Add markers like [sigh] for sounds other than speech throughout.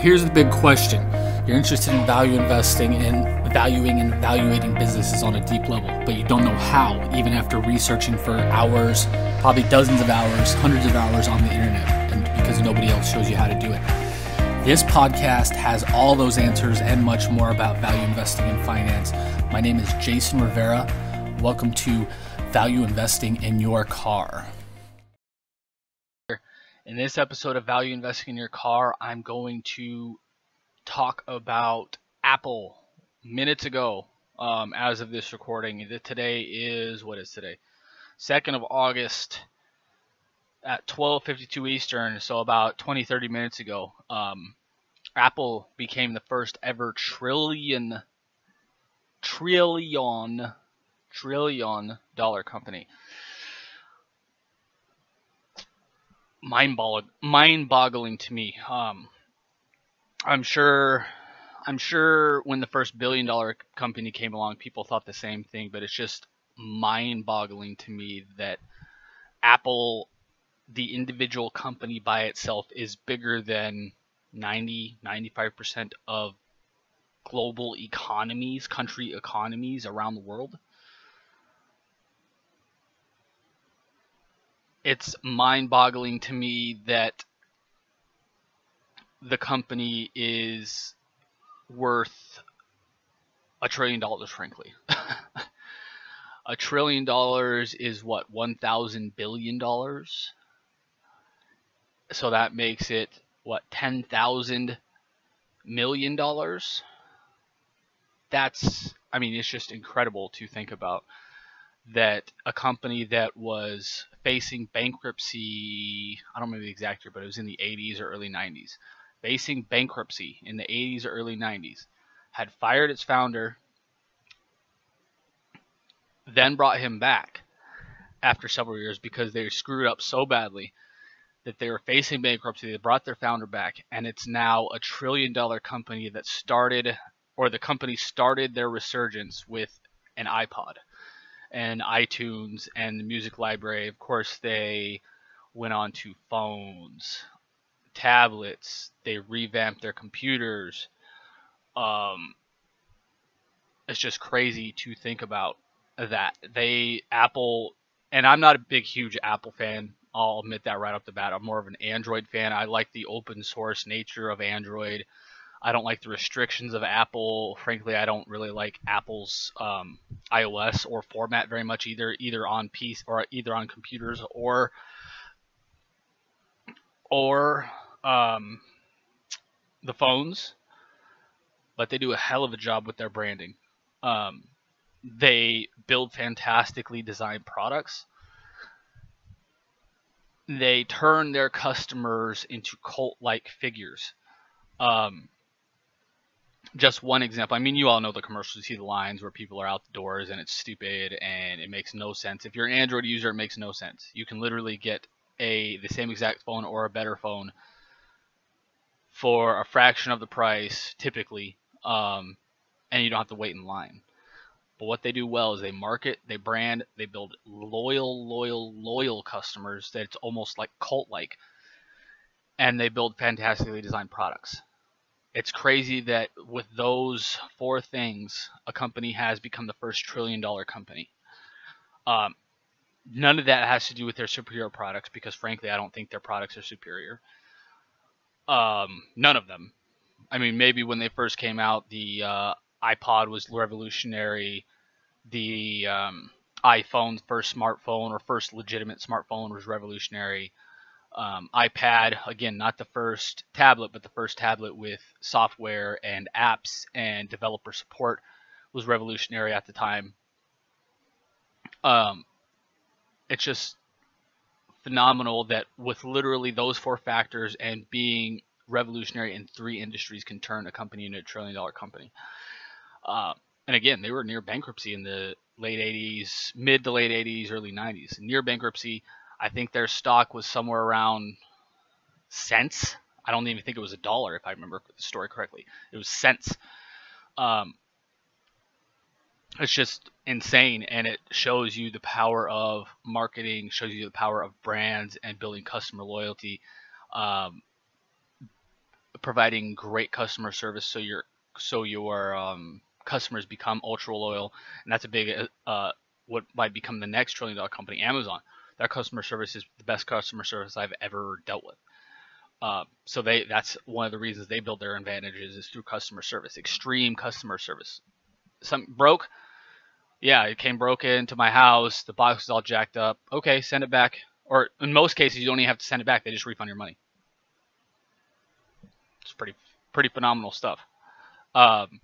here's the big question. You're interested in value investing and valuing and evaluating businesses on a deep level, but you don't know how, even after researching for hours, probably dozens of hours, hundreds of hours on the internet, and because nobody else shows you how to do it. This podcast has all those answers and much more about value investing in finance. My name is Jason Rivera. Welcome to Value Investing in Your Car. In this episode of Value Investing in Your Car, I'm going to talk about Apple minutes ago um, as of this recording. Today is, what is today? 2nd of August at 12:52 Eastern, so about 20 30 minutes ago, um, Apple became the first ever trillion trillion trillion dollar company. Mind boggling to me. Um, I'm sure I'm sure when the first billion dollar company came along, people thought the same thing, but it's just mind boggling to me that Apple, the individual company by itself, is bigger than 90 95% of global economies, country economies around the world. It's mind-boggling to me that the company is worth a trillion dollars frankly. [laughs] A trillion dollars is what 1000 billion dollars? So that makes it what 10,000 million dollars? That's i mean it's just incredible to think about that a company that was facing bankruptcy, I don't remember the exact year, but it was in the 80s or early 90s, facing bankruptcy in the 80s or early 90s, had fired its founder, then brought him back after several years because they screwed up so badly that they were facing bankruptcy. They brought their founder back, and it's now a trillion dollar company that started, or the company started their resurgence with an iPod and iTunes and the music library. Of course, they went on to phones, tablets. They revamped their computers. Um, it's just crazy to think about that. They Apple, and I'm not a big, huge Apple fan. I'll admit that right off the bat. I'm more of an Android fan. I like the open source nature of Android. I don't like the restrictions of Apple. Frankly, I don't really like Apple's um, iOS or format very much either, either on PC or either on computers or or um, the phones. But they do a hell of a job with their branding. Um, they build fantastically designed products. They turn their customers into cult-like figures. Um, just one example. I mean, you all know the commercials. You see the lines where people are out the doors and it's stupid and it makes no sense. If you're an Android user, it makes no sense. You can literally get a the same exact phone or a better phone for a fraction of the price, typically, um, and you don't have to wait in line. But what they do well is they market, they brand, they build loyal, loyal, loyal customers that it's almost like cult-like, and they build fantastically designed products it's crazy that with those four things, a company has become the first trillion dollar company. Um, none of that has to do with their superior products because, frankly, I don't think their products are superior. Um, none of them. I mean, maybe when they first came out, the uh, iPod was revolutionary. The um, iPhone, first smartphone or first legitimate smartphone, was revolutionary um, iPad, again, not the first tablet, but the first tablet with software and apps and developer support was revolutionary at the time. Um, it's just phenomenal that with literally those four factors and being revolutionary in three industries can turn a company into a trillion dollar company. Uh, and again, they were near bankruptcy in the late 80s, mid to late 80s, early 90s. Near bankruptcy, I think their stock was somewhere around cents. I don't even think it was a dollar if I remember the story correctly. It was cents. Um, it's just insane, and it shows you the power of marketing, shows you the power of brands and building customer loyalty. Um, providing great customer service so your so your um, customers become ultra loyal, and that's a big uh, what might become the next trillion dollar company, Amazon. Their customer service is the best customer service I've ever dealt with. Uh, so they that's one of the reasons they build their advantages is through customer service, extreme customer service. Something broke, yeah, it came broken to my house. The box is all jacked up. Okay, send it back. Or in most cases, you don't even have to send it back. They just refund your money. It's pretty pretty phenomenal stuff. Um,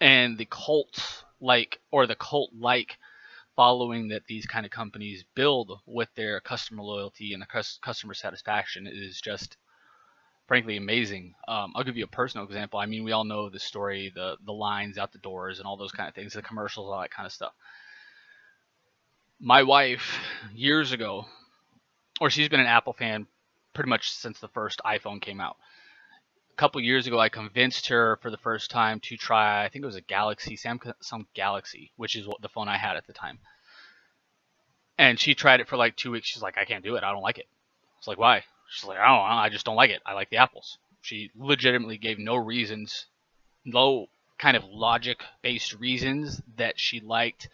and the cult like or the cult like following that these kind of companies build with their customer loyalty and the customer satisfaction is just frankly amazing. Um, I'll give you a personal example. I mean, we all know the story, the the lines out the doors and all those kind of things, the commercials, all that kind of stuff. My wife, years ago, or she's been an Apple fan pretty much since the first iPhone came out. Couple years ago, I convinced her for the first time to try. I think it was a Galaxy, Samsung Galaxy, which is what the phone I had at the time. And she tried it for like two weeks. She's like, I can't do it. I don't like it. I was like, why? She's like, I don't know, I just don't like it. I like the apples. She legitimately gave no reasons, no kind of logic based reasons that she liked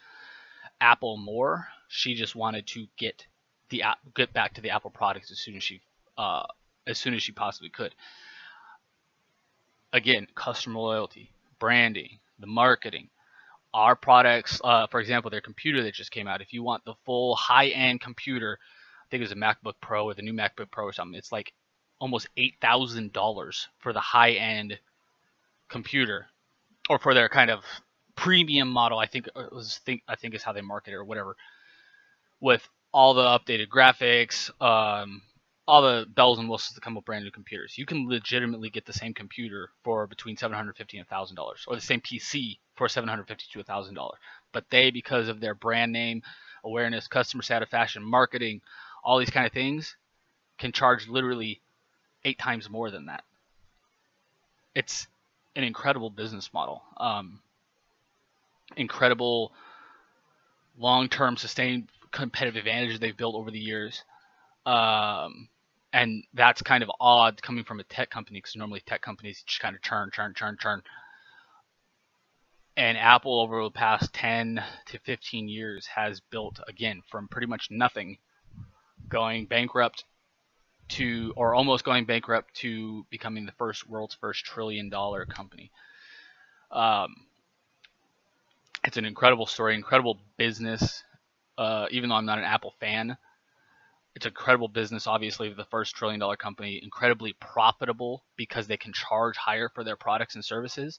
Apple more. She just wanted to get the get back to the Apple products as soon as she uh, as soon as she possibly could. Again, customer loyalty, branding, the marketing, our products. Uh, for example, their computer that just came out. If you want the full high end computer I think it was a MacBook Pro or the new MacBook Pro or something. It's like almost eight thousand dollars for the high end computer, or for their kind of premium model. I think it was think I think is how they market it or whatever, with all the updated graphics, um, all the bells and whistles that come with brand new computers. You can legitimately get the same computer for between 750 and thousand dollars, or the same PC for 750 to thousand dollars. But they, because of their brand name awareness, customer satisfaction, marketing, all these kind of things can charge literally eight times more than that. It's an incredible business model. Um, incredible long-term sustained competitive advantage they've built over the years. Um, and that's kind of odd coming from a tech company because normally tech companies just kind of churn, churn, churn, churn. And Apple over the past 10 to 15 years has built again from pretty much nothing going bankrupt to, or almost going bankrupt to becoming the first world's first trillion dollar company. Um, it's an incredible story, incredible business. Uh, even though I'm not an Apple fan, it's an incredible business. Obviously, the first trillion dollar company, incredibly profitable because they can charge higher for their products and services.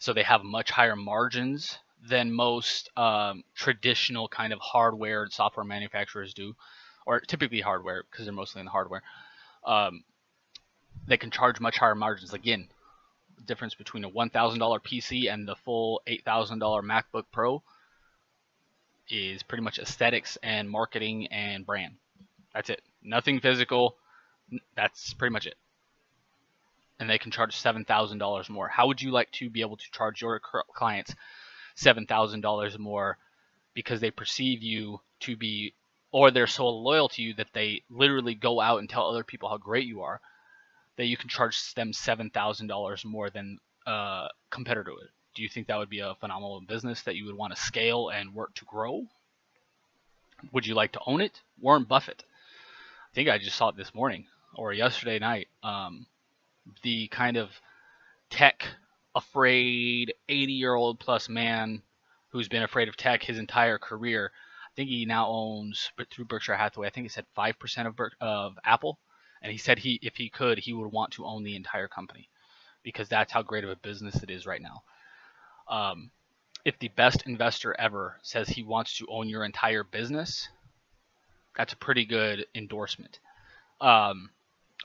So they have much higher margins than most um, traditional kind of hardware and software manufacturers do or typically hardware because they're mostly in the hardware, um, they can charge much higher margins. Again, the difference between a $1,000 PC and the full $8,000 MacBook Pro is pretty much aesthetics and marketing and brand. That's it. Nothing physical. That's pretty much it. And they can charge $7,000 more. How would you like to be able to charge your clients $7,000 more because they perceive you to be or they're so loyal to you that they literally go out and tell other people how great you are that you can charge them seven thousand dollars more than a competitor would. Do you think that would be a phenomenal business that you would want to scale and work to grow? Would you like to own it? Warren Buffett. I think I just saw it this morning or yesterday night. Um, the kind of tech afraid 80 year old plus man who's been afraid of tech his entire career I think he now owns, through Berkshire Hathaway, I think he said five percent of Ber- of Apple, and he said he if he could, he would want to own the entire company because that's how great of a business it is right now. Um, if the best investor ever says he wants to own your entire business, that's a pretty good endorsement um,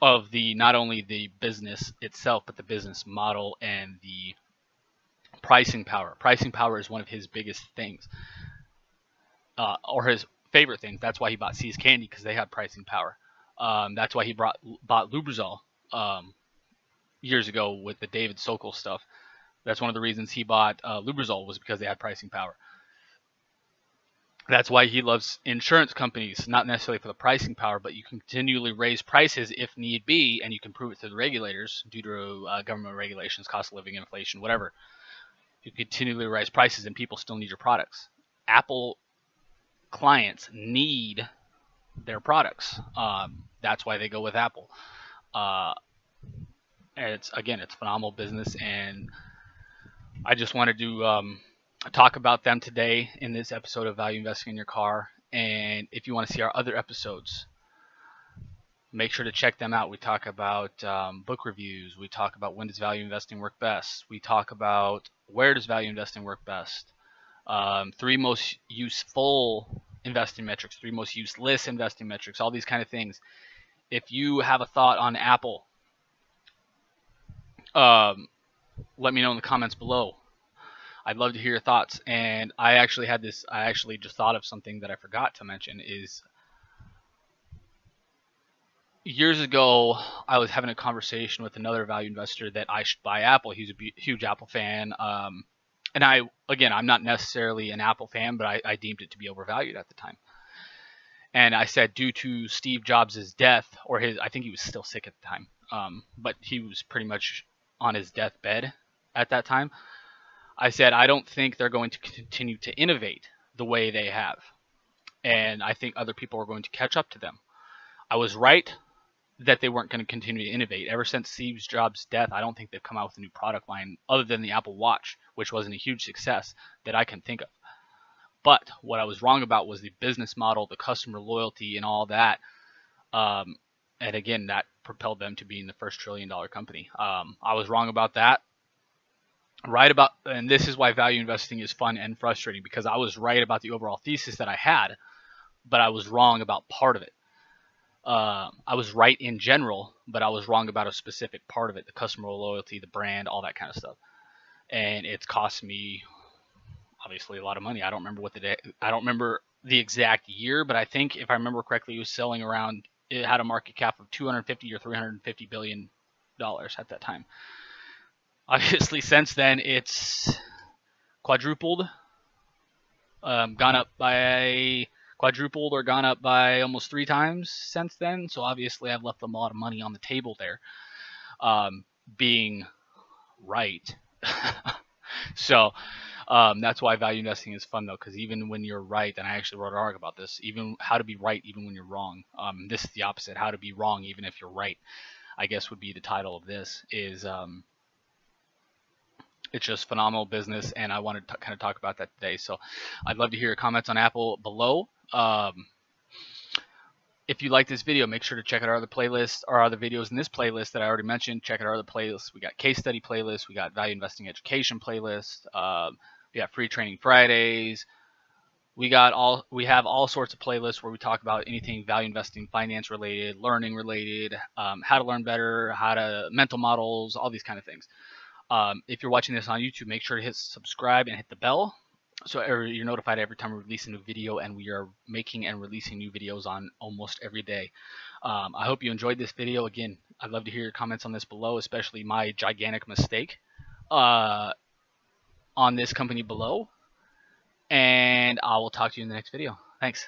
of the not only the business itself, but the business model and the pricing power. Pricing power is one of his biggest things uh, or his favorite things. That's why he bought See's Candy because they had pricing power. Um, that's why he brought bought Lubrizol um, years ago with the David Sokol stuff. That's one of the reasons he bought uh, Lubrizol was because they had pricing power. That's why he loves insurance companies, not necessarily for the pricing power, but you can continually raise prices if need be, and you can prove it to the regulators due to uh, government regulations, cost of living, inflation, whatever. You continually raise prices, and people still need your products. Apple clients need their products. Um, that's why they go with Apple. Uh, it's again, it's phenomenal business, and I just wanted to um, talk about them today in this episode of Value Investing in Your Car. And if you want to see our other episodes, make sure to check them out. We talk about um, book reviews. We talk about when does value investing work best. We talk about where does value investing work best. Um, three most useful investing metrics, three most useless investing metrics, all these kind of things. If you have a thought on Apple, um, let me know in the comments below. I'd love to hear your thoughts. And I actually had this, I actually just thought of something that I forgot to mention is years ago, I was having a conversation with another value investor that I should buy Apple. He's a huge Apple fan. Um, and I, again, I'm not necessarily an Apple fan, but I, I deemed it to be overvalued at the time. And I said, due to Steve Jobs' death, or his, I think he was still sick at the time, um, but he was pretty much on his deathbed at that time. I said, I don't think they're going to continue to innovate the way they have. And I think other people are going to catch up to them. I was right that they weren't going to continue to innovate. Ever since Steve Jobs' death, I don't think they've come out with a new product line other than the Apple Watch, which wasn't a huge success that I can think of. But what I was wrong about was the business model, the customer loyalty, and all that. Um, and again, that propelled them to being the first trillion dollar company. Um, I was wrong about that right about, and this is why value investing is fun and frustrating because I was right about the overall thesis that I had, but I was wrong about part of it. Uh, I was right in general, but I was wrong about a specific part of it the customer loyalty, the brand, all that kind of stuff. And it's cost me obviously a lot of money. I don't remember what the day, I don't remember the exact year, but I think if I remember correctly, it was selling around, it had a market cap of 250 or 350 billion dollars at that time. Obviously, since then it's quadrupled, um, gone up by quadrupled or gone up by almost three times since then. So obviously, I've left a lot of money on the table there, um, being right. [laughs] so um, that's why value investing is fun though, because even when you're right, and I actually wrote an article about this, even how to be right even when you're wrong. Um, this is the opposite: how to be wrong even if you're right. I guess would be the title of this. Is um, it's just phenomenal business, and I wanted to kind of talk about that today. So I'd love to hear your comments on Apple below. Um, if you like this video, make sure to check out our other playlists, our other videos in this playlist that I already mentioned. Check out our other playlists. We got case study playlists, we got value investing education playlist, um, we got free training Fridays. We got all we have all sorts of playlists where we talk about anything value investing, finance related, learning related, um, how to learn better, how to mental models, all these kind of things. Um, if you're watching this on YouTube, make sure to hit subscribe and hit the bell so you're notified every time we release a new video and we are making and releasing new videos on almost every day. Um, I hope you enjoyed this video. Again, I'd love to hear your comments on this below, especially my gigantic mistake uh, on this company below. And I will talk to you in the next video. Thanks.